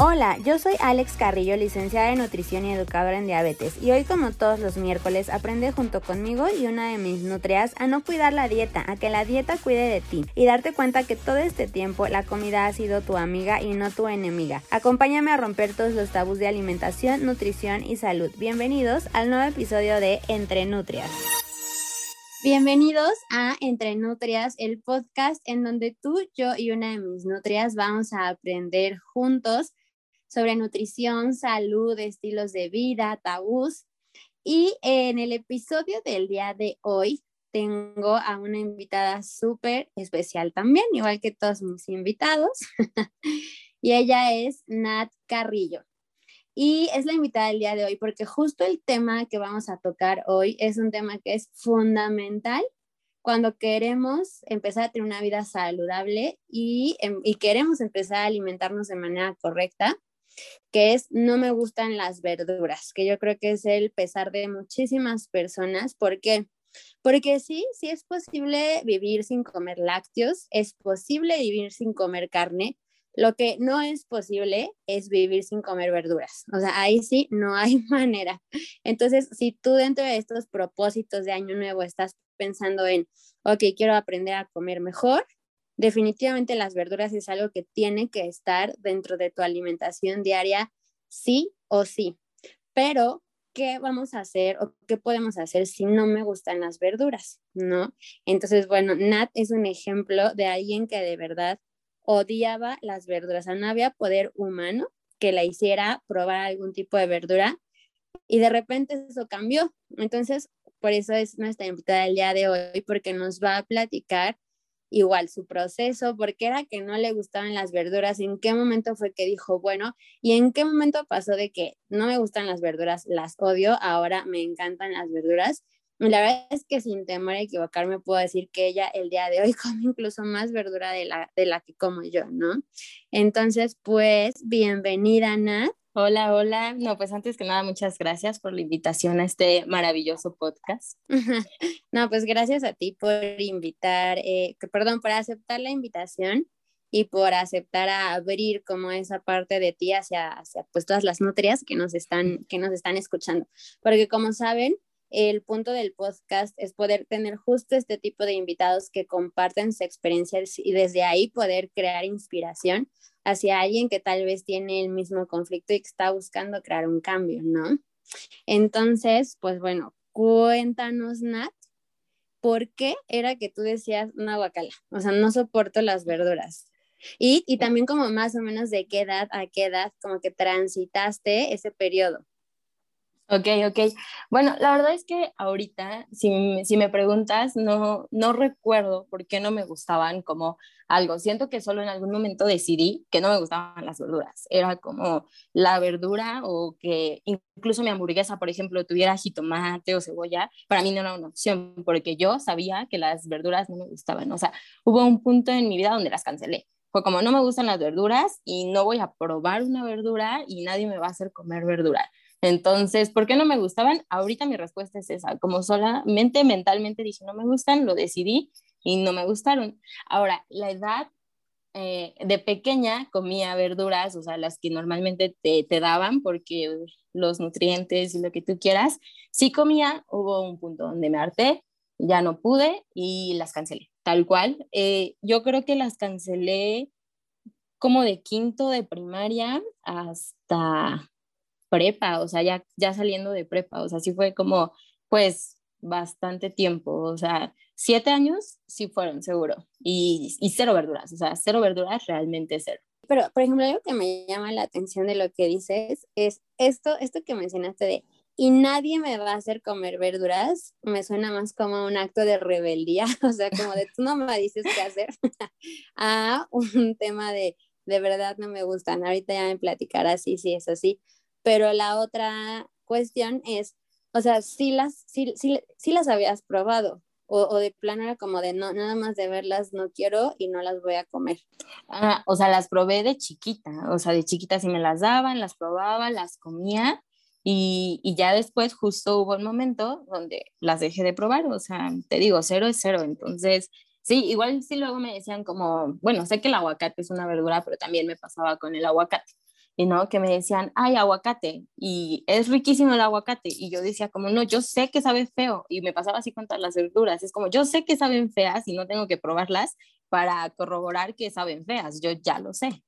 Hola, yo soy Alex Carrillo, licenciada en nutrición y educadora en diabetes, y hoy como todos los miércoles aprende junto conmigo y una de mis nutrias a no cuidar la dieta, a que la dieta cuide de ti y darte cuenta que todo este tiempo la comida ha sido tu amiga y no tu enemiga. Acompáñame a romper todos los tabús de alimentación, nutrición y salud. Bienvenidos al nuevo episodio de Entre Nutrias. Bienvenidos a Entre Nutrias, el podcast en donde tú, yo y una de mis nutrias vamos a aprender juntos sobre nutrición, salud, estilos de vida, tabús. Y en el episodio del día de hoy tengo a una invitada súper especial también, igual que todos mis invitados. y ella es Nat Carrillo. Y es la invitada del día de hoy porque justo el tema que vamos a tocar hoy es un tema que es fundamental cuando queremos empezar a tener una vida saludable y, em, y queremos empezar a alimentarnos de manera correcta que es no me gustan las verduras, que yo creo que es el pesar de muchísimas personas. ¿Por qué? Porque sí, sí es posible vivir sin comer lácteos, es posible vivir sin comer carne. Lo que no es posible es vivir sin comer verduras. O sea, ahí sí no hay manera. Entonces, si tú dentro de estos propósitos de año nuevo estás pensando en, ok, quiero aprender a comer mejor, definitivamente las verduras es algo que tiene que estar dentro de tu alimentación diaria, sí o sí. Pero, ¿qué vamos a hacer o qué podemos hacer si no me gustan las verduras? ¿No? Entonces, bueno, Nat es un ejemplo de alguien que de verdad odiaba las verduras. no había poder humano que la hiciera probar algún tipo de verdura y de repente eso cambió. Entonces, por eso es nuestra invitada del día de hoy, porque nos va a platicar igual su proceso, porque era que no le gustaban las verduras, en qué momento fue que dijo, bueno, y en qué momento pasó de que no me gustan las verduras, las odio, ahora me encantan las verduras. la verdad es que sin temor a equivocarme puedo decir que ella el día de hoy come incluso más verdura de la, de la que como yo, ¿no? Entonces, pues, bienvenida, Nat. Hola, hola. No, pues antes que nada, muchas gracias por la invitación a este maravilloso podcast. no, pues gracias a ti por invitar, eh, perdón, por aceptar la invitación y por aceptar a abrir como esa parte de ti hacia, hacia pues todas las nutrias que nos están, que nos están escuchando. Porque como saben, el punto del podcast es poder tener justo este tipo de invitados que comparten su experiencia y desde ahí poder crear inspiración hacia alguien que tal vez tiene el mismo conflicto y que está buscando crear un cambio, ¿no? Entonces, pues bueno, cuéntanos, Nat, ¿por qué era que tú decías una guacala? O sea, no soporto las verduras. Y, y también como más o menos de qué edad a qué edad como que transitaste ese periodo. Ok, ok. Bueno, la verdad es que ahorita, si, si, me preguntas, no, no recuerdo por qué no me gustaban como algo. Siento que solo en algún momento decidí que no me gustaban las verduras. Era como la verdura o que incluso mi hamburguesa, por ejemplo, tuviera jitomate o cebolla, para mí no era una opción porque yo sabía que las verduras no me gustaban. O sea, hubo un punto en mi vida donde las cancelé. Fue como no me gustan las verduras y no voy a probar una verdura y nadie me va a hacer comer verdura. Entonces, ¿por qué no me gustaban? Ahorita mi respuesta es esa, como solamente mentalmente dije, no me gustan, lo decidí y no me gustaron. Ahora, la edad eh, de pequeña comía verduras, o sea, las que normalmente te, te, daban, porque los nutrientes y lo que tú quieras, sí comía, hubo un punto donde me harté, ya no pude y las cancelé, tal cual. Eh, yo creo que las cancelé como de quinto de primaria hasta prepa, o sea, ya, ya saliendo de prepa, o sea, sí fue como, pues, bastante tiempo, o sea, siete años sí fueron, seguro, y, y cero verduras, o sea, cero verduras, realmente cero. Pero, por ejemplo, algo que me llama la atención de lo que dices es esto, esto que mencionaste de, y nadie me va a hacer comer verduras, me suena más como un acto de rebeldía, o sea, como de tú no me dices qué hacer, a un tema de, de verdad no me gustan, ahorita ya me platicarás si sí, es así, pero la otra cuestión es, o sea, si las, si, si, las habías probado, o, de plano era como de no, nada más de verlas no quiero y no las voy a comer. Ah, o sea, las probé de chiquita, o sea, de chiquita sí me las daban, las probaba, las comía y, y ya después justo hubo un momento donde las dejé de probar, o sea, te digo, cero es cero, entonces sí, igual sí luego me decían como, bueno, sé que el aguacate es una verdura, pero también me pasaba con el aguacate y no, que me decían, ay, aguacate, y es riquísimo el aguacate, y yo decía como, no, yo sé que sabe feo, y me pasaba así con todas las verduras, es como, yo sé que saben feas y no tengo que probarlas para corroborar que saben feas, yo ya lo sé.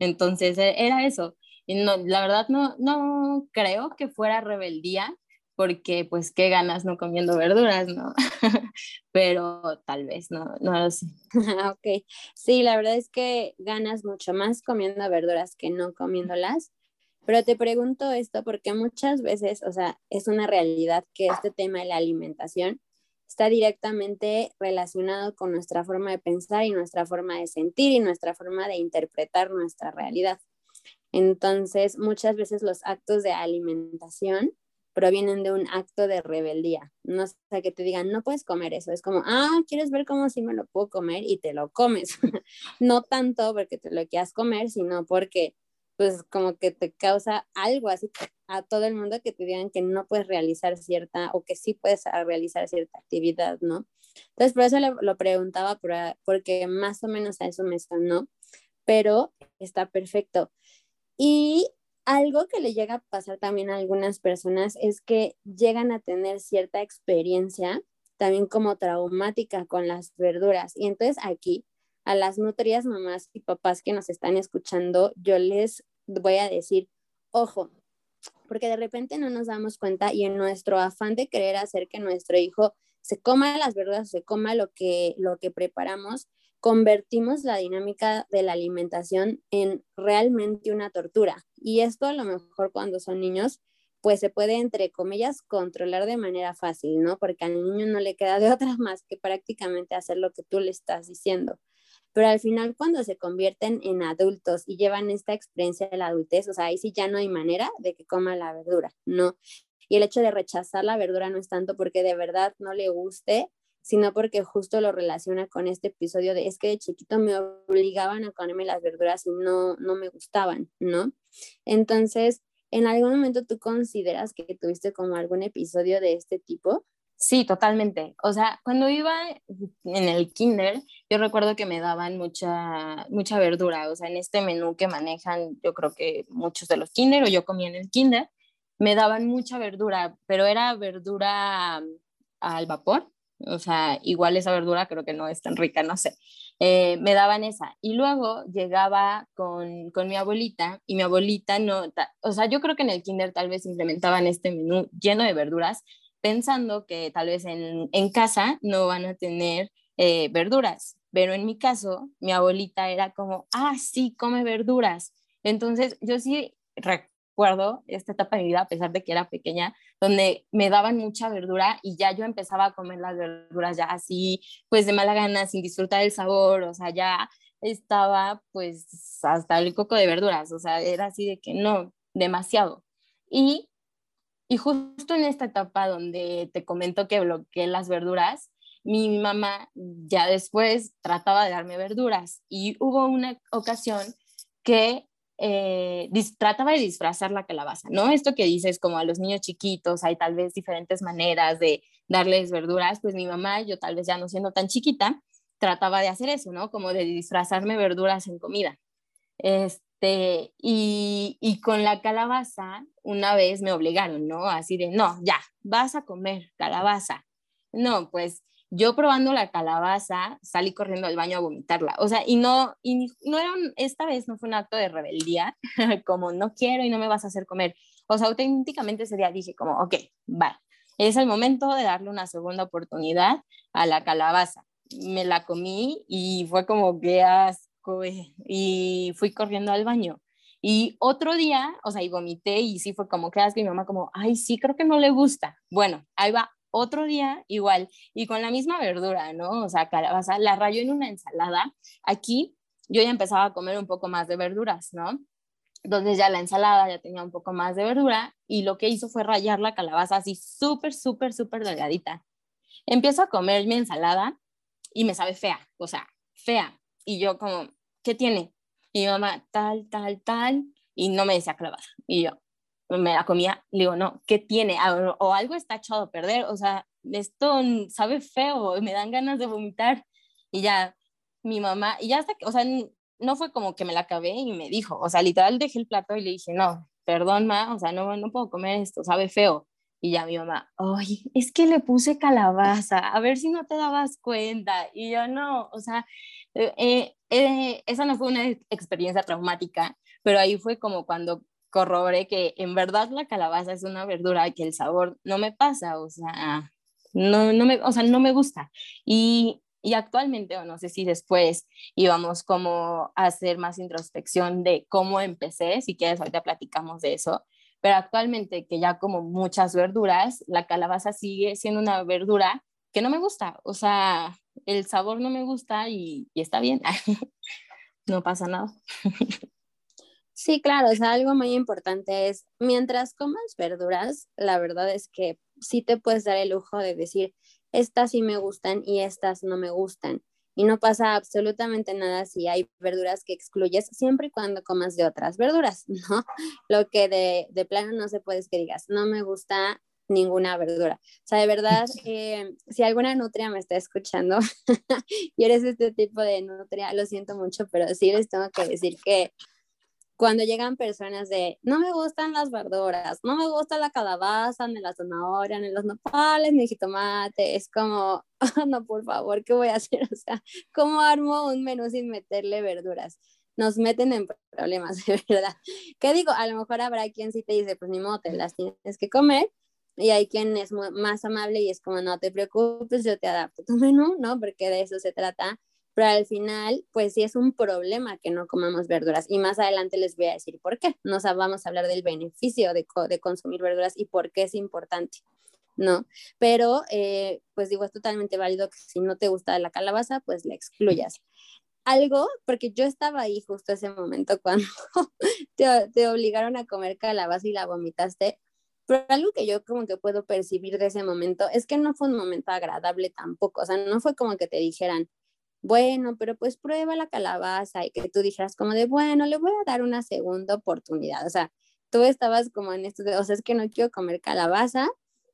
Entonces e, era eso, y no, la verdad no, no creo que fuera rebeldía, porque pues qué ganas no comiendo verduras, ¿no? Pero tal vez, no, no lo sé. ok, sí, la verdad es que ganas mucho más comiendo verduras que no comiéndolas. Pero te pregunto esto porque muchas veces, o sea, es una realidad que este tema de la alimentación está directamente relacionado con nuestra forma de pensar y nuestra forma de sentir y nuestra forma de interpretar nuestra realidad. Entonces, muchas veces los actos de alimentación provienen de un acto de rebeldía. No sé, que te digan, no puedes comer eso. Es como, ah, ¿quieres ver cómo sí me lo puedo comer? Y te lo comes. no tanto porque te lo quieras comer, sino porque, pues, como que te causa algo así a todo el mundo que te digan que no puedes realizar cierta o que sí puedes realizar cierta actividad, ¿no? Entonces, por eso lo, lo preguntaba, porque más o menos a eso me sonó, pero está perfecto. Y algo que le llega a pasar también a algunas personas es que llegan a tener cierta experiencia también como traumática con las verduras. Y entonces aquí a las nutrias mamás y papás que nos están escuchando, yo les voy a decir, ojo, porque de repente no nos damos cuenta y en nuestro afán de querer hacer que nuestro hijo se coma las verduras, se coma lo que, lo que preparamos, convertimos la dinámica de la alimentación en realmente una tortura. Y esto a lo mejor cuando son niños, pues se puede, entre comillas, controlar de manera fácil, ¿no? Porque al niño no le queda de otra más que prácticamente hacer lo que tú le estás diciendo. Pero al final, cuando se convierten en adultos y llevan esta experiencia de la adultez, o sea, ahí sí ya no hay manera de que coma la verdura, ¿no? Y el hecho de rechazar la verdura no es tanto porque de verdad no le guste, sino porque justo lo relaciona con este episodio de es que de chiquito me obligaban a comerme las verduras y no, no me gustaban, ¿no? Entonces, ¿en algún momento tú consideras que tuviste como algún episodio de este tipo? Sí, totalmente. O sea, cuando iba en el kinder, yo recuerdo que me daban mucha, mucha verdura. O sea, en este menú que manejan, yo creo que muchos de los kinder, o yo comía en el kinder, me daban mucha verdura, pero era verdura al vapor o sea, igual esa verdura creo que no es tan rica, no sé. Eh, me daban esa. Y luego llegaba con, con, mi abuelita y mi abuelita no, o sea, yo creo que en el kinder tal vez implementaban este menú lleno de verduras, pensando que tal vez en, en casa no van a tener eh, verduras. Pero en mi caso, mi abuelita era como, ah, sí, come verduras. Entonces, yo sí recuerdo esta etapa de mi vida, a pesar de que era pequeña, donde me daban mucha verdura y ya yo empezaba a comer las verduras ya así, pues de mala gana, sin disfrutar el sabor, o sea, ya estaba pues hasta el coco de verduras, o sea, era así de que no, demasiado. Y, y justo en esta etapa donde te comento que bloqueé las verduras, mi mamá ya después trataba de darme verduras y hubo una ocasión que eh, trataba de disfrazar la calabaza, ¿no? Esto que dices como a los niños chiquitos, hay tal vez diferentes maneras de darles verduras, pues mi mamá, yo tal vez ya no siendo tan chiquita, trataba de hacer eso, ¿no? Como de disfrazarme verduras en comida. Este, y, y con la calabaza, una vez me obligaron, ¿no? Así de, no, ya, vas a comer calabaza. No, pues yo probando la calabaza salí corriendo al baño a vomitarla. O sea, y no, y no era esta vez no fue un acto de rebeldía, como no quiero y no me vas a hacer comer. O sea, auténticamente ese día dije como, ok, va, es el momento de darle una segunda oportunidad a la calabaza. Me la comí y fue como, qué asco, y fui corriendo al baño. Y otro día, o sea, y vomité y sí fue como, qué asco, y mi mamá como, ay, sí, creo que no le gusta. Bueno, ahí va otro día igual y con la misma verdura, ¿no? O sea, calabaza, la rayo en una ensalada. Aquí yo ya empezaba a comer un poco más de verduras, ¿no? Entonces ya la ensalada ya tenía un poco más de verdura y lo que hizo fue rayar la calabaza así súper, súper, súper delgadita. Empiezo a comer mi ensalada y me sabe fea, o sea, fea. Y yo como, ¿qué tiene? Y mi mamá, tal, tal, tal, y no me decía calabaza. Y yo, me la comía, le digo, no, ¿qué tiene? O, algo está echado a perder, o sea, esto sabe feo, me dan ganas de vomitar. Y ya, mi mamá, y ya hasta que, o sea, no fue como que me la acabé y me dijo, o sea, literal dejé el plato y le dije, no, perdón, ma, o sea, no, no puedo comer esto, sabe feo. Y ya mi mamá, ay, es que le puse calabaza, a ver si no te dabas cuenta. Y yo no, o sea, eh, eh, eh, esa no fue una experiencia traumática, pero ahí fue como cuando corroboré que en verdad la calabaza es una verdura que el sabor no me pasa, o sea, no, no me, o sea, no me gusta. Y, y actualmente, o no sé si después íbamos como a hacer más introspección de cómo empecé, si quieres ahorita platicamos de eso, pero actualmente que ya como muchas verduras, la calabaza sigue siendo una verdura que no me gusta, o sea, el sabor no me gusta y, está bien, no pasa nada. Sí, claro, o sea, algo muy importante es, mientras comas verduras, la verdad es que sí te puedes dar el lujo de decir, estas sí me gustan y estas no me gustan y no pasa absolutamente nada si hay verduras que excluyes, siempre y cuando comas de otras verduras, ¿no? Lo que de, de plano no se puede es que digas, no me gusta ninguna verdura. O sea, de verdad, eh, si alguna nutria me está escuchando y eres este tipo de nutria, lo siento mucho, pero sí les tengo que decir que cuando llegan personas de, no me gustan las verduras, no me gusta la calabaza, ni la zanahoria, ni los nopales, ni el jitomate, es como, oh, no, por favor, ¿qué voy a hacer? O sea, ¿cómo armo un menú sin meterle verduras? Nos meten en problemas, de verdad. ¿Qué digo? A lo mejor habrá quien sí te dice, pues ni modo, te las tienes que comer, y hay quien es más amable y es como, no te preocupes, yo te adapto tu menú, ¿no? Porque de eso se trata pero al final, pues sí es un problema que no comamos verduras. Y más adelante les voy a decir por qué. Nos vamos a hablar del beneficio de, de consumir verduras y por qué es importante, ¿no? Pero, eh, pues digo, es totalmente válido que si no te gusta la calabaza, pues la excluyas. Algo, porque yo estaba ahí justo ese momento cuando te, te obligaron a comer calabaza y la vomitaste, pero algo que yo como que puedo percibir de ese momento es que no fue un momento agradable tampoco, o sea, no fue como que te dijeran, bueno, pero pues prueba la calabaza y que tú dijeras como de, bueno, le voy a dar una segunda oportunidad. O sea, tú estabas como en esto de, o sea, es que no quiero comer calabaza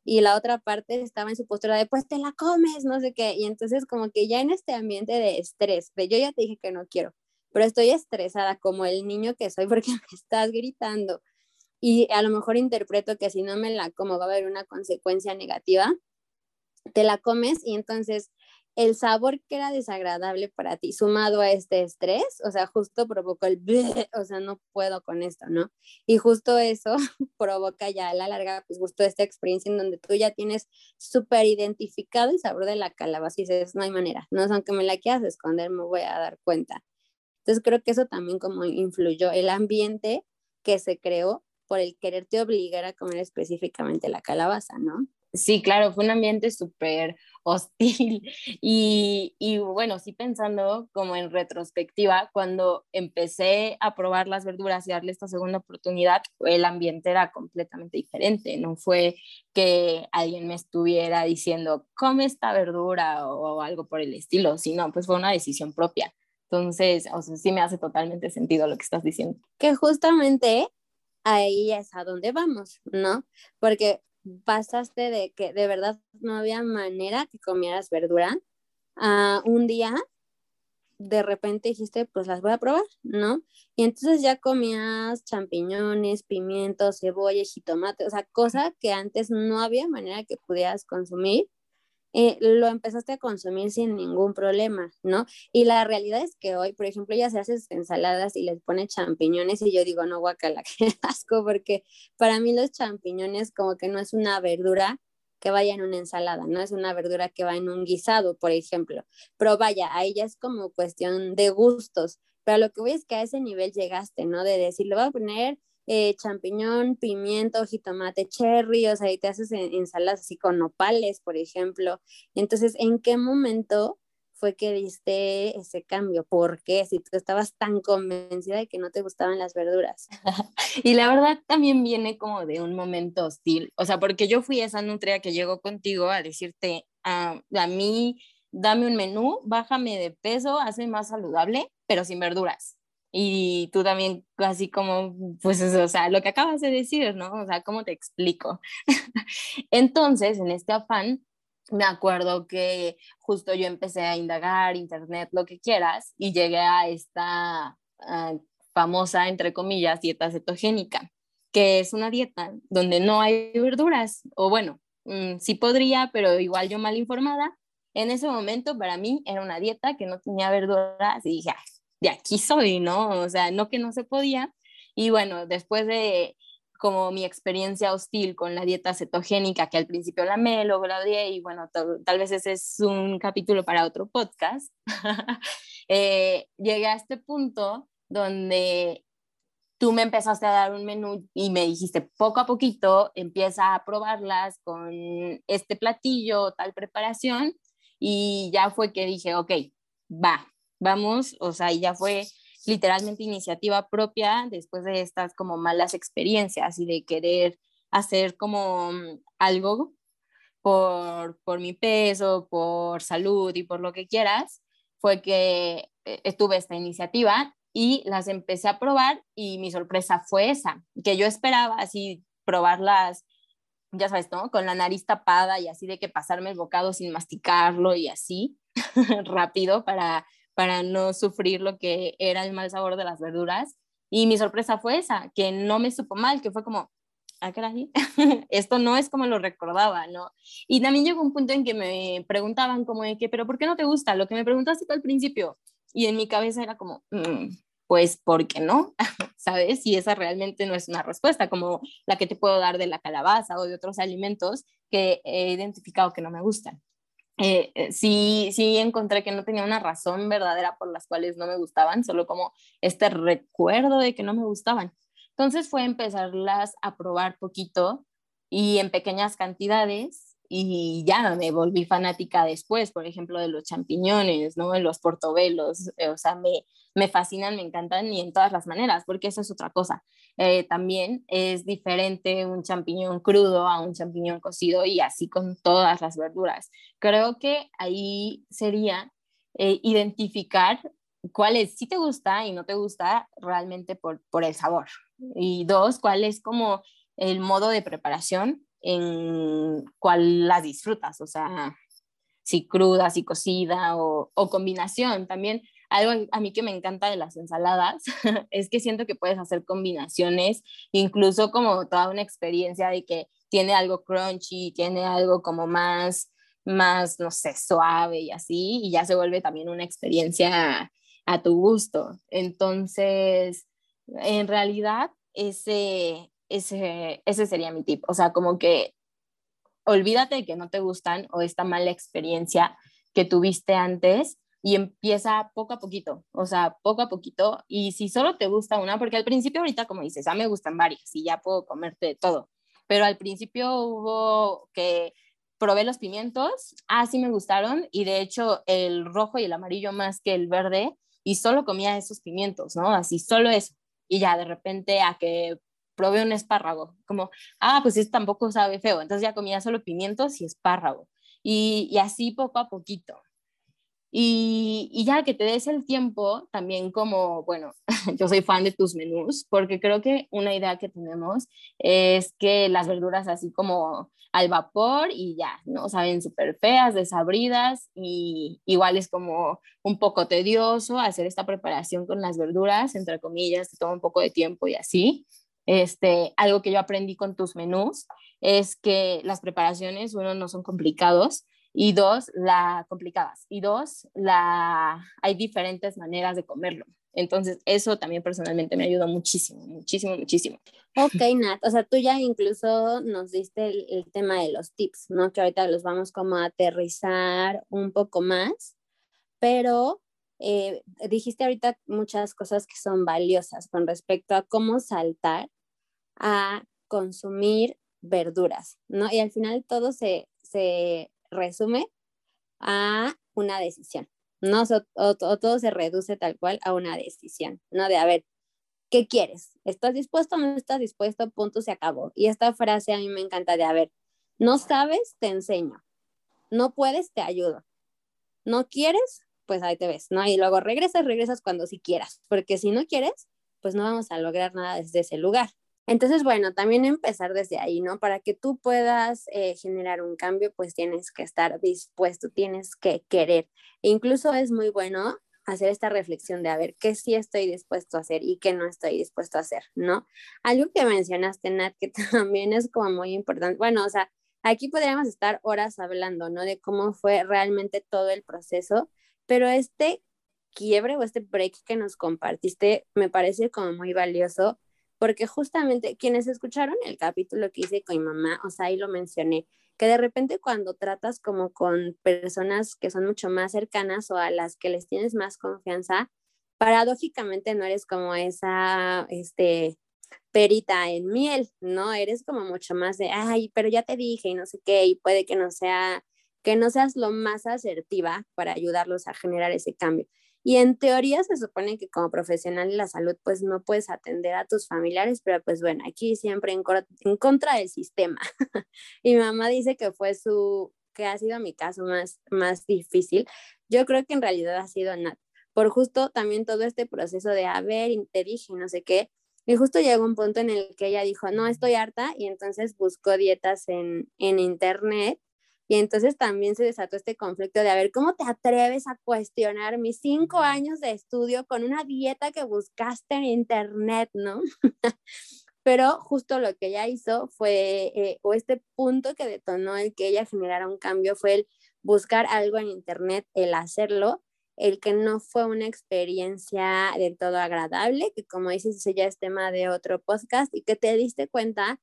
y la otra parte estaba en su postura de, pues te la comes, no sé qué. Y entonces como que ya en este ambiente de estrés, de yo ya te dije que no quiero, pero estoy estresada como el niño que soy porque me estás gritando. Y a lo mejor interpreto que si no me la como va a haber una consecuencia negativa, te la comes y entonces el sabor que era desagradable para ti, sumado a este estrés, o sea, justo provocó el, o sea, no puedo con esto, ¿no? Y justo eso provoca ya a la larga, pues justo esta experiencia en donde tú ya tienes súper identificado el sabor de la calabaza y dices, no hay manera, no es aunque me la quieras esconder, me voy a dar cuenta. Entonces creo que eso también como influyó el ambiente que se creó por el quererte obligar a comer específicamente la calabaza, ¿no? Sí, claro, fue un ambiente súper hostil. Y, y, bueno, sí pensando como en retrospectiva, cuando empecé a probar las verduras y darle esta segunda oportunidad, el ambiente era completamente diferente. No fue que alguien me estuviera diciendo, come esta verdura o, algo por el estilo, sino pues fue una decisión propia. Entonces, o sea, sí me hace totalmente sentido lo que estás diciendo. Que justamente ahí es a donde vamos, ¿no? Porque pasaste de que de verdad no había manera que comieras verdura a un día de repente dijiste, pues las voy a probar, ¿no? Y entonces ya comías champiñones, pimientos, cebolla, jitomate, o sea, cosa que antes no había manera que pudieras consumir eh, lo empezaste a consumir sin ningún problema, ¿no? Y la realidad es que hoy, por ejemplo, ya se hace ensaladas y les pone champiñones y yo digo, no, guacala, qué asco, porque para mí los champiñones como que no es una verdura que vaya en una ensalada, no es una verdura que va en un guisado, por ejemplo. Pero vaya, ahí ya es como cuestión de gustos. Pero lo que voy es que a ese nivel llegaste, ¿no? De decir, le voy a poner eh, champiñón, pimiento, jitomate, cherry, o sea, y te haces ensaladas así con nopales, por ejemplo. Entonces, ¿en qué momento fue que diste ese cambio? ¿Por qué? Si tú estabas tan convencida de que no te gustaban las verduras. y la verdad también viene como de un momento hostil, o sea, porque yo fui esa nutria que llegó contigo a decirte, ah, a mí, dame un menú, bájame de peso, hazme más saludable, pero sin verduras y tú también así como, pues, o sea, lo que acabas de decir, ¿no? O sea, ¿cómo te explico? Entonces, en este afán, me acuerdo que justo yo empecé a indagar internet, lo que quieras, y llegué a esta ah, famosa, entre comillas, dieta cetogénica, que es una dieta donde no hay verduras, o bueno, mm, sí podría, pero igual yo mal informada. En ese momento para mí era una dieta que no tenía verduras y dije, de aquí soy, ¿no? O sea, no que no se podía. Y bueno, después de como mi experiencia hostil con la dieta cetogénica, que al principio la me, luego la y bueno, tal vez ese es un capítulo para otro podcast, eh, llegué a este punto donde tú me empezaste a dar un menú y me dijiste poco a poquito empieza a probarlas con este platillo, tal preparación, y ya fue que dije, ok, va, vamos, o sea, y ya fue literalmente iniciativa propia después de estas como malas experiencias y de querer hacer como mm, algo por, por mi peso, por salud y por lo que quieras, fue que eh, tuve esta iniciativa y las empecé a probar y mi sorpresa fue esa, que yo esperaba así probarlas, ya sabes, ¿no? Con la nariz tapada y así de que pasarme el bocado sin masticarlo y así rápido para para no sufrir lo que era el mal sabor de las verduras. Y mi sorpresa fue esa, que no me supo mal, que fue como, ah, caray, esto no es como lo recordaba, ¿no? Y también llegó un punto en que me preguntaban como de que, pero ¿por qué no te gusta? Lo que me preguntaste al principio. Y en mi cabeza era como, mm, pues, ¿por qué no? ¿Sabes? Y esa realmente no es una respuesta como la que te puedo dar de la calabaza o de otros alimentos que he identificado que no me gustan. Eh, eh, sí, sí encontré que no tenía una razón verdadera por las cuales no me gustaban, solo como este recuerdo de que no me gustaban. Entonces fue empezarlas a probar poquito y en pequeñas cantidades y ya me volví fanática después, por ejemplo, de los champiñones, ¿no? Los portobelos, eh, o sea, me, me fascinan, me encantan y en todas las maneras, porque eso es otra cosa. Eh, también es diferente un champiñón crudo a un champiñón cocido y así con todas las verduras. Creo que ahí sería eh, identificar cuáles sí te gusta y no te gusta realmente por, por el sabor. Y dos, cuál es como el modo de preparación en cuál las disfrutas, o sea, si cruda, si cocida o, o combinación. También algo a mí que me encanta de las ensaladas es que siento que puedes hacer combinaciones, incluso como toda una experiencia de que tiene algo crunchy, tiene algo como más, más, no sé, suave y así, y ya se vuelve también una experiencia a tu gusto. Entonces, en realidad, ese, ese, ese sería mi tip. O sea, como que olvídate de que no te gustan o esta mala experiencia que tuviste antes y empieza poco a poquito, o sea, poco a poquito. Y si solo te gusta una, porque al principio ahorita, como dices, ya me gustan varias y ya puedo comerte de todo, pero al principio hubo que probé los pimientos, ah, sí me gustaron y de hecho el rojo y el amarillo más que el verde y solo comía esos pimientos, ¿no? Así, solo eso. Y ya de repente a que probé un espárrago, como, ah, pues esto tampoco sabe feo, entonces ya comía solo pimientos y espárrago, y, y así poco a poquito. Y, y, ya que te des el tiempo, también como, bueno, yo soy fan de tus menús, porque creo que una idea que tenemos es que las verduras así como al vapor y ya, ¿no? Saben súper feas, desabridas y igual es como un poco tedioso hacer esta preparación con las verduras, entre comillas, toma un poco de tiempo y así. Este, algo que yo aprendí con tus menús es que las preparaciones, uno, no son complicados y dos, la complicadas y dos, la, hay diferentes maneras de comerlo. Entonces, eso también personalmente me ayudó muchísimo, muchísimo, muchísimo. Ok, Nat, o sea, tú ya incluso nos diste el, el, tema de los tips, ¿no? Que ahorita los vamos como a aterrizar un poco más, pero eh, dijiste ahorita muchas cosas que son valiosas con respecto a cómo saltar a consumir verduras, ¿no? Y al final todo se, se resume a una decisión, ¿no? O, todo se reduce tal cual a una decisión, ¿no? De a ver, ¿qué quieres? ¿Estás dispuesto o no estás dispuesto? Punto, se acabó. Y esta frase a mí me encanta de, a ver, no sabes, te enseño. No puedes, te ayudo. No quieres, pues ahí te ves, ¿no? Y luego regresas, regresas cuando sí quieras, porque si no quieres, pues no vamos a lograr nada desde ese lugar. Entonces, bueno, también empezar desde ahí, ¿no? Para que tú puedas eh, generar un cambio, pues tienes que estar dispuesto, tienes que querer. E incluso es muy bueno hacer esta reflexión de a ver qué sí estoy dispuesto a hacer y qué no estoy dispuesto a hacer, ¿no? Algo que mencionaste, Nat, que también es como muy importante. Bueno, o sea, aquí podríamos estar horas hablando, ¿no? De cómo fue realmente todo el proceso, pero este quiebre o este break que nos compartiste me parece como muy valioso porque justamente quienes escucharon el capítulo que hice con mi mamá, o sea, ahí lo mencioné, que de repente cuando tratas como con personas que son mucho más cercanas o a las que les tienes más confianza, paradójicamente no eres como esa, este, perita en miel, ¿no? Eres como mucho más de, ay, pero ya te dije y no sé qué, y puede que no sea, que no seas lo más asertiva para ayudarlos a generar ese cambio. Y en teoría se supone que como profesional de la salud pues no puedes atender a tus familiares, pero pues bueno, aquí siempre en, en contra del sistema. mi mamá dice que fue su, que ha sido mi caso más, más difícil. Yo creo que en realidad ha sido nada. Por justo también todo este proceso de, a ver, te dije, no sé qué. Y justo llegó un punto en el que ella dijo, no, estoy harta, y entonces buscó dietas en, en internet y entonces también se desató este conflicto de, a ver, ¿cómo te atreves a cuestionar mis cinco años de estudio con una dieta que buscaste en internet, ¿no? Pero justo lo que ella hizo fue, eh, o este punto que detonó el que ella generara un cambio fue el buscar algo en internet, el hacerlo, el que no fue una experiencia del todo agradable, que como dices, ese ya es tema de otro podcast, y que te diste cuenta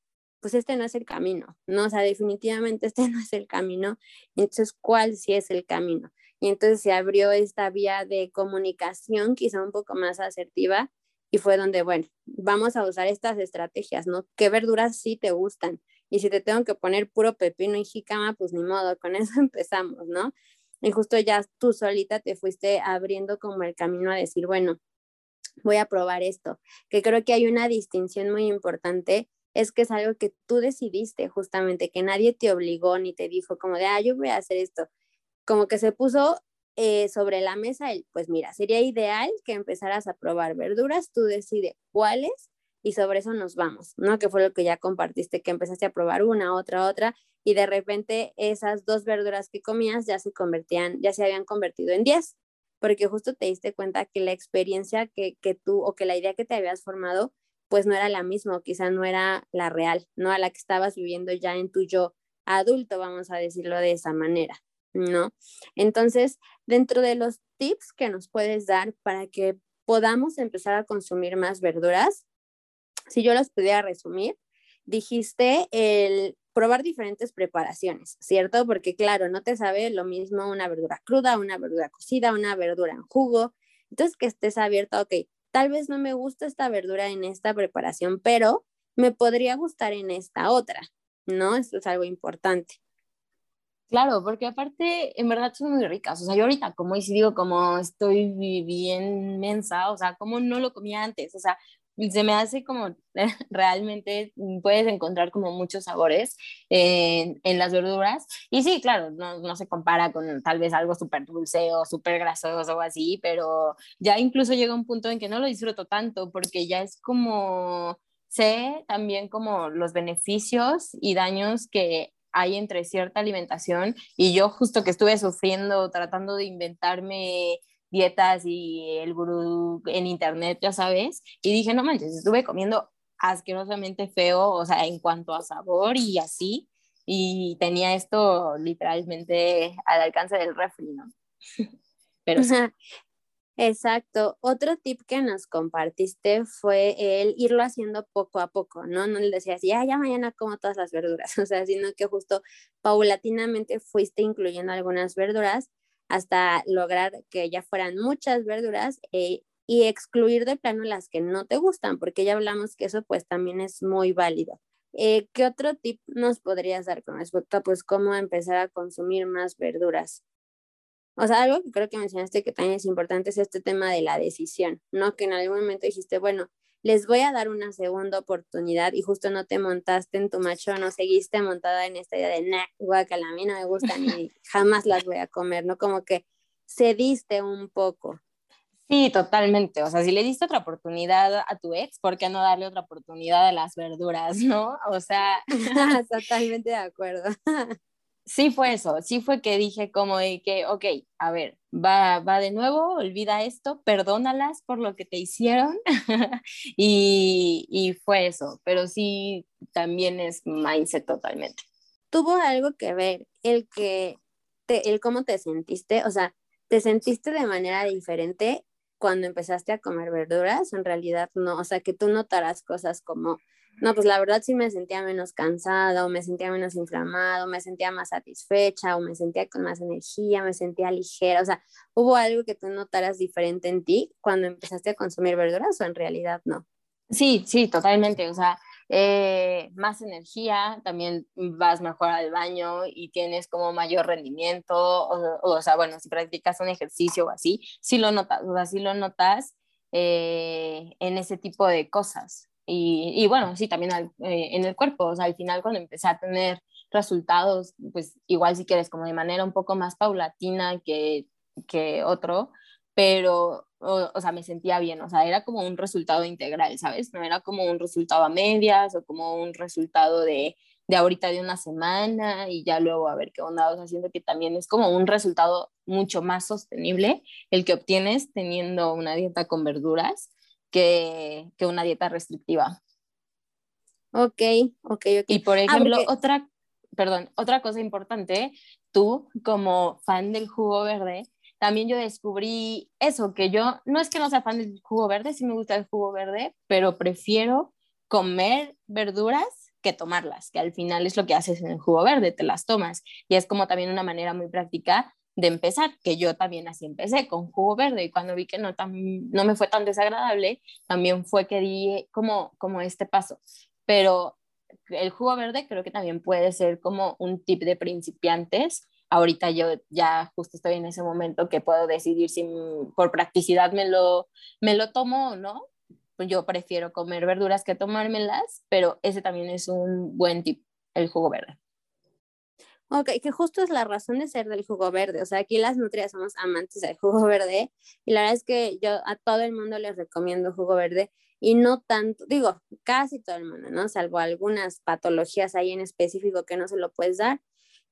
pues este no es el camino, ¿no? O sea, definitivamente este no es el camino. Entonces, ¿cuál sí es el camino? Y entonces se abrió esta vía de comunicación quizá un poco más asertiva y fue donde, bueno, vamos a usar estas estrategias, ¿no? ¿Qué verduras sí te gustan? Y si te tengo que poner puro pepino y jicama, pues ni modo, con eso empezamos, ¿no? Y justo ya tú solita te fuiste abriendo como el camino a decir, bueno, voy a probar esto, que creo que hay una distinción muy importante es que es algo que tú decidiste justamente, que nadie te obligó ni te dijo como de, ah, yo voy a hacer esto. Como que se puso eh, sobre la mesa el, pues mira, sería ideal que empezaras a probar verduras, tú decides cuáles y sobre eso nos vamos, ¿no? Que fue lo que ya compartiste, que empezaste a probar una, otra, otra, y de repente esas dos verduras que comías ya se convertían, ya se habían convertido en diez, porque justo te diste cuenta que la experiencia que, que tú o que la idea que te habías formado pues no era la misma, quizá no era la real, no a la que estabas viviendo ya en tu yo adulto, vamos a decirlo de esa manera, ¿no? Entonces, dentro de los tips que nos puedes dar para que podamos empezar a consumir más verduras, si yo los pudiera resumir, dijiste el probar diferentes preparaciones, ¿cierto? Porque claro, no te sabe lo mismo una verdura cruda, una verdura cocida, una verdura en jugo. Entonces, que estés abierto, ok, tal vez no me gusta esta verdura en esta preparación, pero me podría gustar en esta otra, ¿no? Esto es algo importante. Claro, porque aparte, en verdad son muy ricas. O sea, yo ahorita, como y si digo, como estoy bien mensa, o sea, como no lo comía antes. O sea, se me hace como realmente puedes encontrar como muchos sabores en, las verduras. Y sí, claro, no, no, se compara con tal vez algo súper dulce o súper grasoso o así, pero ya incluso llega un punto en que no lo disfruto tanto porque ya es como, sé también como los beneficios y daños que hay entre cierta alimentación y yo justo que estuve sufriendo tratando de inventarme dietas y el gurú en internet, ya sabes, y dije, no manches, estuve comiendo asquerosamente feo, o sea, en cuanto a sabor y así, y tenía esto literalmente al alcance del refri, ¿no? Pero Exacto. Otro tip que nos compartiste fue el irlo haciendo poco a poco, ¿no? No le decías, ya, ya mañana como todas las verduras, o sea, sino que justo paulatinamente fuiste incluyendo algunas verduras hasta lograr que ya fueran muchas verduras eh, y excluir de plano las que no te gustan, porque ya hablamos que eso pues también es muy válido. Eh, ¿Qué otro tip nos podrías dar con respecto a pues cómo empezar a consumir más verduras? O sea, algo que creo que mencionaste que también es importante es este tema de la decisión, ¿no? Que en algún momento dijiste, bueno, les voy a dar una segunda oportunidad y justo no te montaste en tu macho, no seguiste montada en esta idea de, nah, guacala, a mí no me gustan y jamás las voy a comer, ¿no? Como que cediste un poco. Sí, totalmente. O sea, si le diste otra oportunidad a tu ex, ¿por qué no darle otra oportunidad a las verduras, no? O sea, totalmente de acuerdo. sí fue eso, sí fue que dije como que, ok, a ver, va, va de nuevo, olvida esto, perdónalas por lo que te hicieron y, y fue eso, pero sí también es mindset totalmente. ¿Tuvo algo que ver el que, te, el cómo te sentiste? O sea, ¿te sentiste de manera diferente cuando empezaste a comer verduras? En realidad no, o sea, que tú notarás cosas como no, pues la verdad sí me sentía menos cansada o me sentía menos inflamado, me sentía más satisfecha o me sentía con más energía, me sentía ligera. O sea, ¿hubo algo que tú notaras diferente en ti cuando empezaste a consumir verduras o en realidad no? Sí, sí, totalmente. O sea, eh, más energía, también vas mejor al baño y tienes como mayor rendimiento. O, o, sea, bueno, si practicas un ejercicio o así, sí lo notas, o sea, sí lo notas eh, en ese tipo de cosas. Y, bueno, sí, también eh, en el cuerpo, o sea, al final cuando empecé a tener resultados, pues igual si quieres, como de manera un poco más paulatina que, que otro, pero, o, o, sea, me sentía bien, o sea, era como un resultado integral, ¿sabes? No era como un resultado a medias o como un resultado de, de ahorita de una semana y ya luego a ver qué onda, o sea, siento que también es como un resultado mucho más sostenible el que obtienes teniendo una dieta con verduras que, que una dieta restrictiva. Ok, ok, ok. Y por ah, ejemplo, otra, perdón, otra cosa importante, tú como fan del jugo verde, también yo descubrí eso, que yo no es que no sea fan del jugo verde, sí me gusta el jugo verde, pero prefiero comer verduras que tomarlas, que al final es lo que haces en el jugo verde, te las tomas. Y es como también una manera muy práctica de empezar, que yo también así empecé con jugo verde y cuando vi que no, tan, no me fue tan desagradable, también fue que di como, como este paso. Pero el jugo verde creo que también puede ser como un tip de principiantes. Ahorita yo ya justo estoy en ese momento que puedo decidir si por practicidad me lo, me lo tomo o no. Pues yo prefiero comer verduras que tomármelas, pero ese también es un buen tip, el jugo verde. Ok, que justo es la razón de ser del jugo verde. O sea, aquí las nutrias somos amantes del jugo verde y la verdad es que yo a todo el mundo les recomiendo jugo verde y no tanto, digo, casi todo el mundo, ¿no? Salvo algunas patologías ahí en específico que no se lo puedes dar.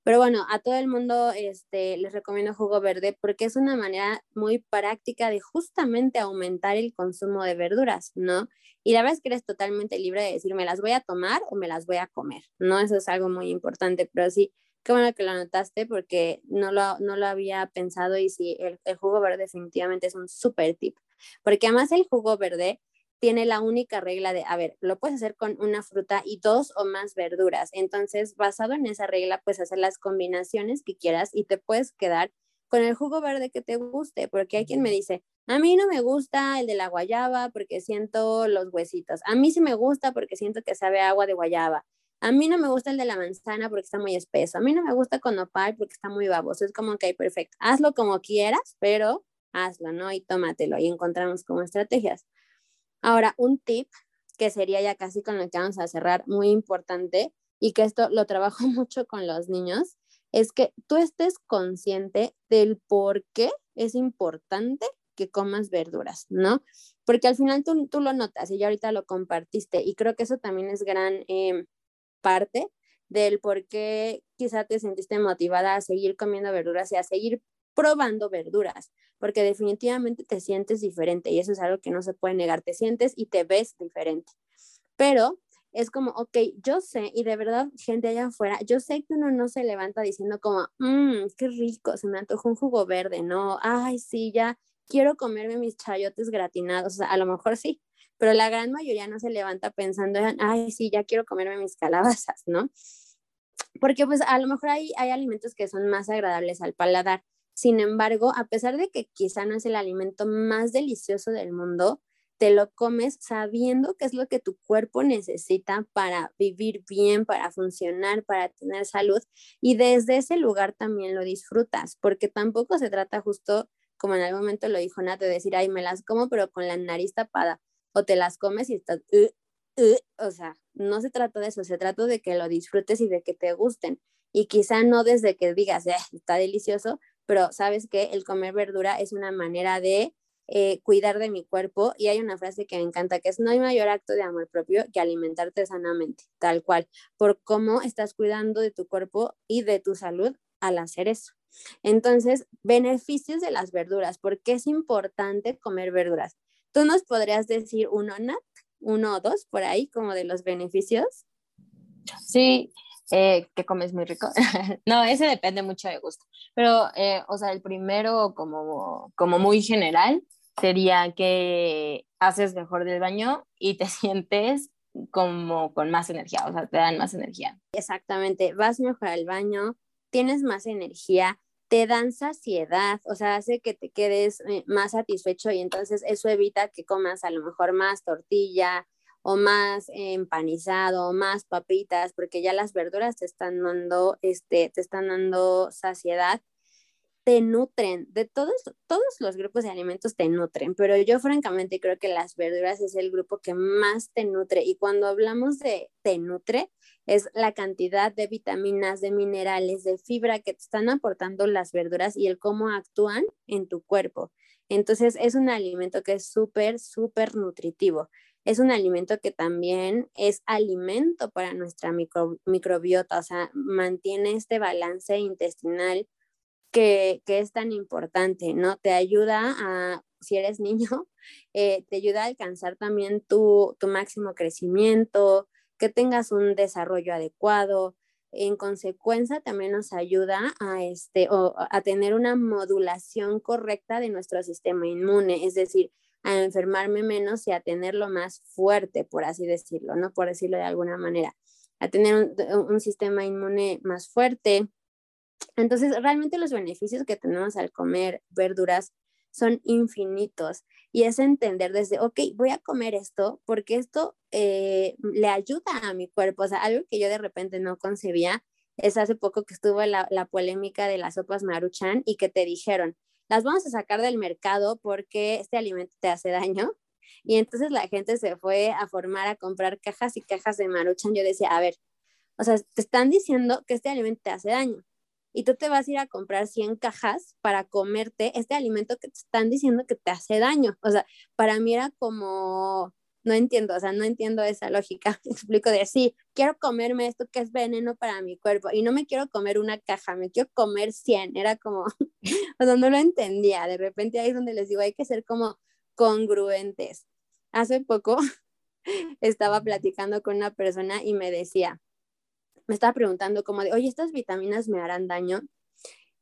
Pero bueno, a todo el mundo este, les recomiendo jugo verde porque es una manera muy práctica de justamente aumentar el consumo de verduras, ¿no? Y la verdad es que eres totalmente libre de decir, me las voy a tomar o me las voy a comer, ¿no? Eso es algo muy importante, pero sí, Qué bueno que lo notaste porque no lo, no lo había pensado y sí, el, el jugo verde definitivamente es un súper tip. Porque además el jugo verde tiene la única regla de, a ver, lo puedes hacer con una fruta y dos o más verduras. Entonces, basado en esa regla, puedes hacer las combinaciones que quieras y te puedes quedar con el jugo verde que te guste, porque hay quien me dice, a mí no me gusta el de la guayaba porque siento los huesitos. A mí sí me gusta porque siento que sabe agua de guayaba. A mí no me gusta el de la manzana porque está muy espeso. A mí no me gusta con nopal porque está muy baboso. Es como, que perfecto. Hazlo como quieras, pero hazlo, ¿no? Y tómatelo y encontramos como estrategias. Ahora, un tip que sería ya casi con lo que vamos a cerrar, muy importante, y que esto lo trabajo mucho con los niños, es que tú estés consciente del por qué es importante que comas verduras, ¿no? Porque al final tú, tú lo notas y ya ahorita lo compartiste y creo que eso también es gran eh, parte del por qué quizá te sentiste motivada a seguir comiendo verduras y a seguir probando verduras, porque definitivamente te sientes diferente y eso es algo que no se puede negar, te sientes y te ves diferente. Pero es como, ok, yo sé, y de verdad, gente allá afuera, yo sé que uno no se levanta diciendo como, mmm, qué rico, se me antojó un jugo verde, no, ay, sí, ya quiero comerme mis chayotes gratinados, o sea, a lo mejor sí, pero la gran mayoría no se levanta pensando en, ay, sí, ya quiero comerme mis calabazas, ¿no? Porque pues a lo mejor hay, hay alimentos que son más agradables al paladar. Sin embargo, a pesar de que quizá no es el alimento más delicioso del mundo, te lo comes sabiendo qué es lo que tu cuerpo necesita para vivir bien, para funcionar, para tener salud. Y desde ese lugar también lo disfrutas, porque tampoco se trata justo, como en algún momento lo dijo Nat, de decir, ay, me las como, pero con la nariz tapada o te las comes y estás, uh, uh", o sea, no se trata de eso, se trata de que lo disfrutes y de que te gusten. Y quizá no desde que digas, eh, está delicioso, pero sabes que el comer verdura es una manera de eh, cuidar de mi cuerpo y hay una frase que me encanta que es no hay mayor acto de amor propio que alimentarte sanamente, tal cual, por cómo estás cuidando de tu cuerpo y de tu salud al hacer eso. Entonces, beneficios de las verduras, ¿por qué es importante comer verduras? ¿Tú nos podrías decir uno, Nat? Uno o dos por ahí, como de los beneficios. Sí, eh, que comes muy rico. no, ese depende mucho de gusto. Pero, eh, o sea, el primero como, como muy general sería que haces mejor del baño y te sientes como con más energía, o sea, te dan más energía. Exactamente, vas mejor al baño, tienes más energía, te dan saciedad, o sea, hace que te quedes eh, más satisfecho y entonces eso evita que comas a lo mejor más tortilla o más empanizado, o más papitas, porque ya las verduras te están dando, este, te están dando saciedad te nutren, de todos, todos los grupos de alimentos te nutren, pero yo francamente creo que las verduras es el grupo que más te nutre y cuando hablamos de te nutre es la cantidad de vitaminas, de minerales, de fibra que te están aportando las verduras y el cómo actúan en tu cuerpo. Entonces es un alimento que es súper, súper nutritivo. Es un alimento que también es alimento para nuestra microbiota, o sea, mantiene este balance intestinal que, es tan importante, ¿no? Te ayuda a, si eres niño, eh, te ayuda a alcanzar también tu, máximo crecimiento, que tengas un desarrollo adecuado. En consecuencia, también nos ayuda a, este, a tener una modulación correcta de nuestro sistema inmune, es decir, a enfermarme menos y a tenerlo más fuerte, por así decirlo, ¿no? Por decirlo de alguna manera, a tener un sistema inmune más fuerte, entonces, realmente los beneficios que tenemos al comer verduras son infinitos y es entender desde, ok, voy a comer esto porque esto eh, le ayuda a mi cuerpo. O sea, algo que yo de repente no concebía es hace poco que estuvo la, la polémica de las sopas maruchan y que te dijeron, las vamos a sacar del mercado porque este alimento te hace daño. Y entonces la gente se fue a formar a comprar cajas y cajas de maruchan. Yo decía, a ver, o sea, te están diciendo que este alimento te hace daño y tú te vas a ir a comprar 100 cajas para comerte este alimento que te están diciendo que te hace daño. O sea, para mí era como, no entiendo, o sea, no entiendo esa lógica. explico de sí, quiero comerme esto que es veneno para mi cuerpo y no me quiero comer una caja, me quiero comer 100. Era como, o sea, no lo entendía. De repente ahí es donde les digo, hay que ser como congruentes. Hace poco estaba platicando con una persona y me decía, me estaba preguntando como de, oye, ¿estas vitaminas me harán daño?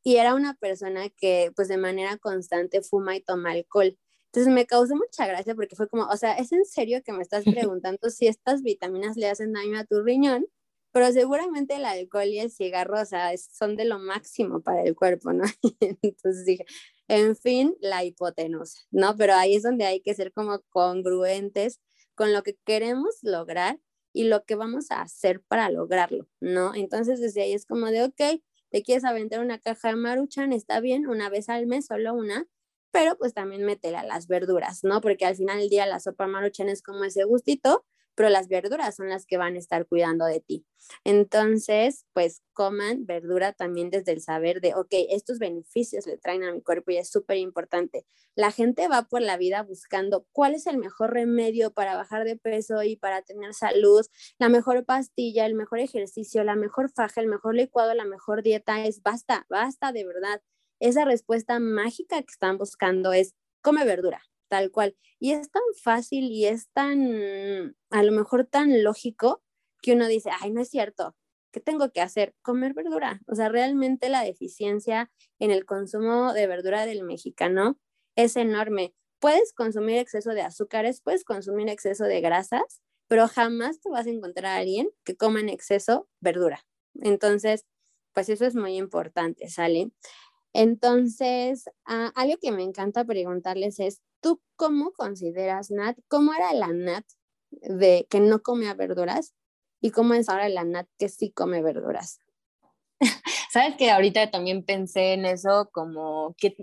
Y era una persona que pues de manera constante fuma y toma alcohol. Entonces me causó mucha gracia porque fue como, o sea, ¿es en serio que me estás preguntando si estas vitaminas le hacen daño a tu riñón? Pero seguramente el alcohol y el cigarro, o sea, son de lo máximo para el cuerpo, ¿no? Entonces dije, en fin, la hipotenusa, ¿no? Pero ahí es donde hay que ser como congruentes con lo que queremos lograr y lo que vamos a hacer para lograrlo, ¿no? Entonces desde ahí es como de, ok, te quieres aventar una caja de maruchan, está bien, una vez al mes, solo una, pero pues también métela las verduras, ¿no? Porque al final del día la sopa maruchan es como ese gustito pero las verduras son las que van a estar cuidando de ti. Entonces, pues coman verdura también desde el saber de, ok, estos beneficios le traen a mi cuerpo y es súper importante. La gente va por la vida buscando cuál es el mejor remedio para bajar de peso y para tener salud, la mejor pastilla, el mejor ejercicio, la mejor faja, el mejor licuado, la mejor dieta, es basta, basta de verdad. Esa respuesta mágica que están buscando es come verdura, tal cual. Y es tan fácil y es tan, a lo mejor tan lógico que uno dice, ay, no es cierto, ¿qué tengo que hacer? Comer verdura. O sea, realmente la deficiencia en el consumo de verdura del mexicano es enorme. Puedes consumir exceso de azúcares, puedes consumir exceso de grasas, pero jamás te vas a encontrar a alguien que coma en exceso verdura. Entonces, pues eso es muy importante, ¿sale? Entonces, ah, algo que me encanta preguntarles es, ¿Tú cómo consideras Nat? ¿Cómo era la Nat de que no comía verduras? ¿Y cómo es ahora la Nat que sí come verduras? Sabes que ahorita también pensé en eso como que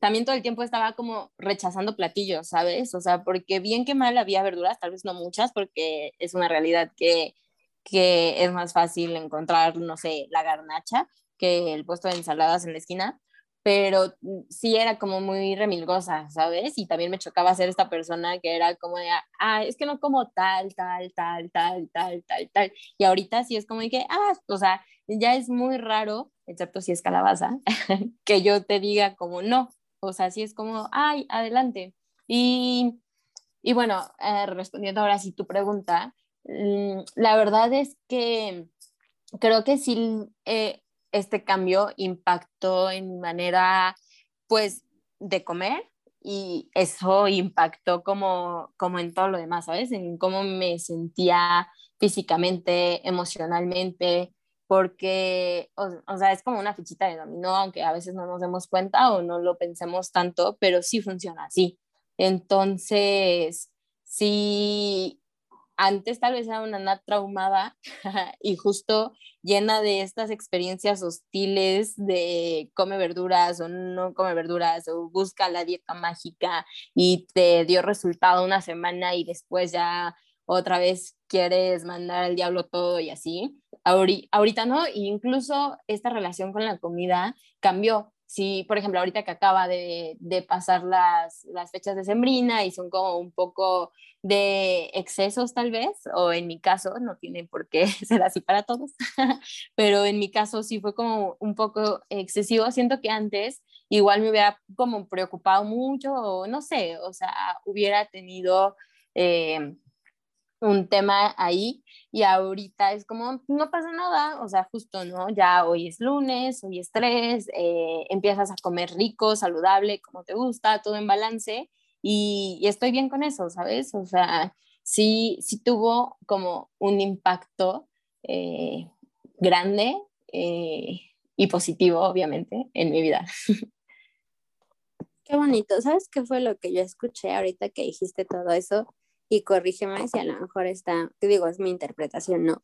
también todo el tiempo estaba como rechazando platillos, ¿sabes? O sea, porque bien que mal había verduras, tal vez no muchas, porque es una realidad que, que es más fácil encontrar, no sé, la garnacha que el puesto de ensaladas en la esquina, pero sí era como muy remilgosa, ¿sabes? Y también me chocaba ser esta persona que era como de, ah, es que no como tal, tal, tal, tal, tal, tal, tal. Y ahorita sí es como de que, ah, o sea, ya es muy raro, excepto si es calabaza, que yo te diga como no. O sea, sí es como, ay, adelante. Y, y bueno, eh, respondiendo ahora sí tu pregunta, mm, la verdad es que creo que sí eh, este cambio impactó en mi manera, pues, de comer y eso impactó como, como en todo lo demás, ¿sabes? En cómo me sentía físicamente, emocionalmente, porque, o, sea, es como una fichita de dominó, aunque a veces no nos demos cuenta o no lo pensemos tanto, pero sí funciona así. Entonces, sí, antes tal vez era una nat traumada y justo llena de estas experiencias hostiles de come verduras o no come verduras o busca la dieta mágica y te dio resultado una semana y después ya otra vez quieres mandar al diablo todo y así. Ahorita no, incluso esta relación con la comida cambió si, por ejemplo, ahorita que acaba de, pasar las, fechas de sembrina y son como un poco de excesos tal vez, o en mi caso, no tiene por qué ser así para todos, pero en mi caso sí fue como un poco excesivo. Siento que antes igual me hubiera como preocupado mucho, o no sé, o sea, hubiera tenido... Eh, un tema ahí y ahorita es como, no pasa nada, o sea, justo, ¿no? Ya hoy es lunes, hoy es tres, eh, empiezas a comer rico, saludable, como te gusta, todo en balance y, estoy bien con eso, ¿sabes? O sea, sí, sí tuvo como un impacto eh, grande eh, y positivo, obviamente, en mi vida. Qué bonito. ¿Sabes qué fue lo que yo escuché ahorita que dijiste todo eso? Y corrígeme si a lo mejor está, te digo, es mi interpretación, no,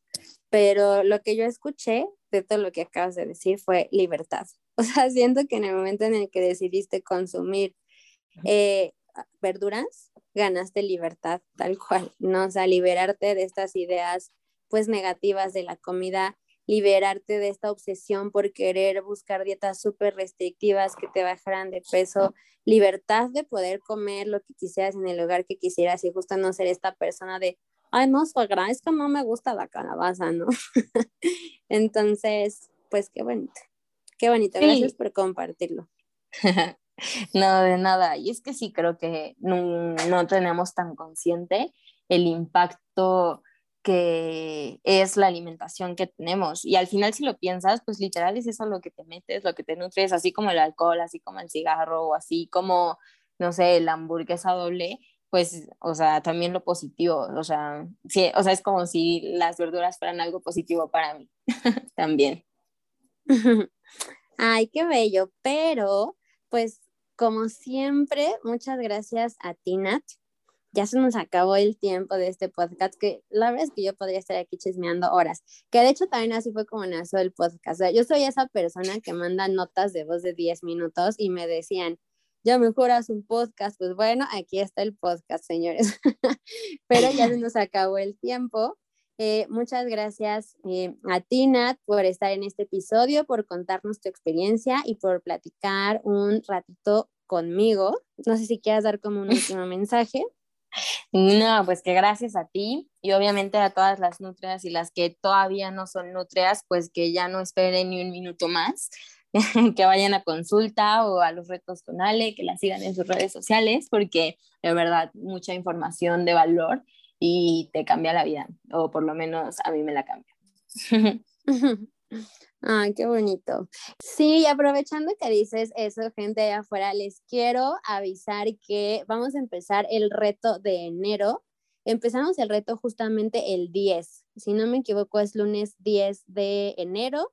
pero lo que yo escuché de todo lo que acabas de decir fue libertad. O sea, siento que en el momento en el que decidiste consumir eh, verduras, ganaste libertad tal cual, ¿no? O sea, liberarte de estas ideas pues negativas de la comida, liberarte de esta obsesión por querer buscar dietas súper restrictivas que te bajaran de peso, libertad de poder comer lo que quisieras en el lugar que quisieras y justo no ser esta persona de, ay, no, suegra, es que no me gusta la calabaza, ¿no? Entonces, pues qué bonito, qué bonito, gracias por compartirlo. no, de nada, y es que sí creo que no, no tenemos tan consciente el impacto que es la alimentación que tenemos. Y al final, si lo piensas, pues literal es eso lo que te metes, lo que te nutres, así como el alcohol, así como el cigarro, o así como, no sé, la hamburguesa doble, pues, o sea, también lo positivo, o sea, sí, o sea, es como si las verduras fueran algo positivo para mí, también. Ay, qué bello, pero, pues, como siempre, muchas gracias a ti, Nat, ya se nos acabó el tiempo de este podcast, que la verdad es que yo podría estar aquí chismeando horas, que de hecho también así fue como nació el podcast. yo soy esa persona que manda notas de voz de 10 minutos y me decían, ya me juras un podcast, pues bueno, aquí está el podcast, señores. Pero ya se nos acabó el tiempo. Eh, muchas gracias eh, a ti, Nat, por estar en este episodio, por contarnos tu experiencia y por platicar un ratito conmigo. No sé si quieras dar como un último mensaje. No, pues que gracias a ti y obviamente a todas las nutrias y las que todavía no son nutrias, pues que ya no esperen ni un minuto más, que vayan a consulta o a los retos con Ale, que la sigan en sus redes sociales, porque de verdad mucha información de valor y te cambia la vida, o por lo menos a mí me la cambia. Ay, qué bonito. Sí, aprovechando que dices eso, gente de afuera, les quiero avisar que vamos a empezar el reto de enero. Empezamos el reto justamente el 10. Si no me equivoco, es lunes 10 de enero.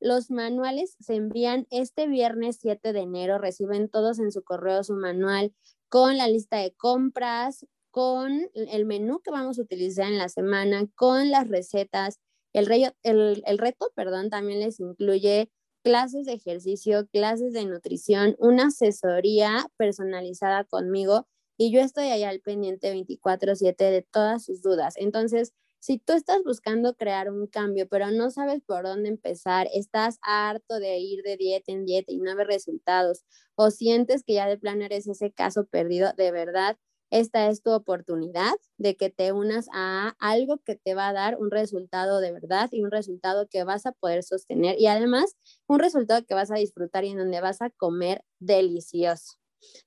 Los manuales se envían este viernes 7 de enero. Reciben todos en su correo su manual con la lista de compras, con el menú que vamos a utilizar en la semana, con las recetas el, el, reto, perdón, también les incluye clases de ejercicio, clases de nutrición, una asesoría personalizada conmigo y yo estoy ahí al pendiente 24/7 de todas sus dudas. Entonces, Si tú estás buscando crear un cambio, pero no sabes por dónde empezar, estás harto de ir de dieta en dieta y no ver resultados, o sientes que ya de plano eres ese caso perdido, de verdad, esta es tu oportunidad de que te unas a algo que te va a dar un resultado de verdad y un resultado que vas a poder sostener y además un resultado que vas a disfrutar y en donde vas a comer delicioso.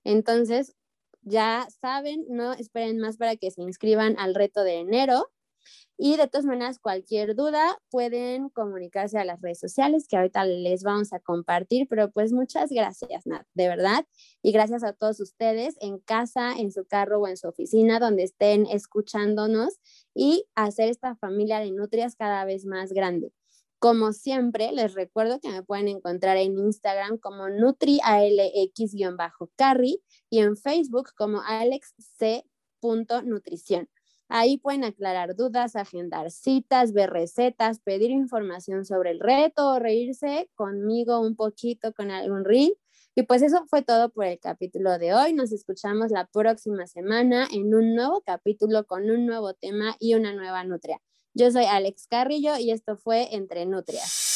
Entonces, ya saben, no esperen más para que se inscriban al reto de enero. Y de todas maneras, cualquier duda pueden comunicarse a las redes sociales que ahorita les vamos a compartir, pero pues muchas gracias, Nat, de verdad. Y gracias a todos ustedes en casa, en su carro o en su oficina, donde estén escuchándonos y hacer esta familia de nutrias cada vez más grande. Como siempre, les recuerdo que me pueden encontrar en Instagram como NutriALX-Carry y en Facebook como AlexC.nutrición. Ahí pueden aclarar dudas, agendar citas, ver recetas, pedir información sobre el reto o reírse conmigo un poquito con algún reel. Y pues eso fue todo por el capítulo de hoy. Nos escuchamos la próxima semana en un nuevo capítulo con un nuevo tema y una nueva nutria. Yo soy Alex Carrillo y esto fue Entre Nutrias.